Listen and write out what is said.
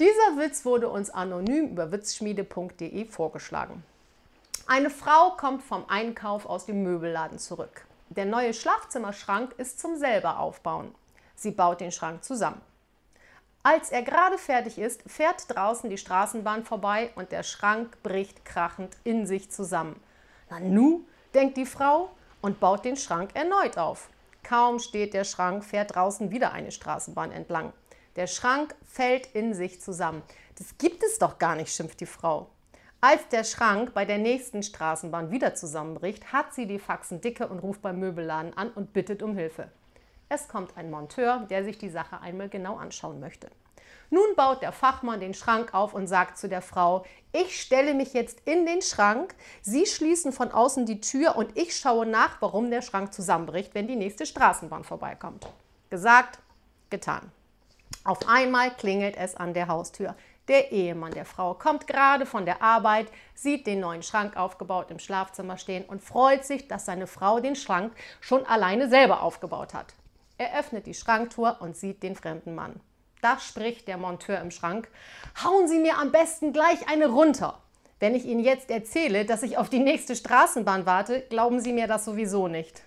Dieser Witz wurde uns anonym über witzschmiede.de vorgeschlagen. Eine Frau kommt vom Einkauf aus dem Möbelladen zurück. Der neue Schlafzimmerschrank ist zum selber aufbauen. Sie baut den Schrank zusammen. Als er gerade fertig ist, fährt draußen die Straßenbahn vorbei und der Schrank bricht krachend in sich zusammen. Na nu, denkt die Frau und baut den Schrank erneut auf. Kaum steht der Schrank, fährt draußen wieder eine Straßenbahn entlang. Der Schrank fällt in sich zusammen. Das gibt es doch gar nicht, schimpft die Frau. Als der Schrank bei der nächsten Straßenbahn wieder zusammenbricht, hat sie die Faxen dicke und ruft beim Möbelladen an und bittet um Hilfe. Es kommt ein Monteur, der sich die Sache einmal genau anschauen möchte. Nun baut der Fachmann den Schrank auf und sagt zu der Frau, ich stelle mich jetzt in den Schrank, Sie schließen von außen die Tür und ich schaue nach, warum der Schrank zusammenbricht, wenn die nächste Straßenbahn vorbeikommt. Gesagt, getan. Auf einmal klingelt es an der Haustür. Der Ehemann der Frau kommt gerade von der Arbeit, sieht den neuen Schrank aufgebaut im Schlafzimmer stehen und freut sich, dass seine Frau den Schrank schon alleine selber aufgebaut hat. Er öffnet die Schranktür und sieht den fremden Mann. Da spricht der Monteur im Schrank: Hauen Sie mir am besten gleich eine runter. Wenn ich Ihnen jetzt erzähle, dass ich auf die nächste Straßenbahn warte, glauben Sie mir das sowieso nicht.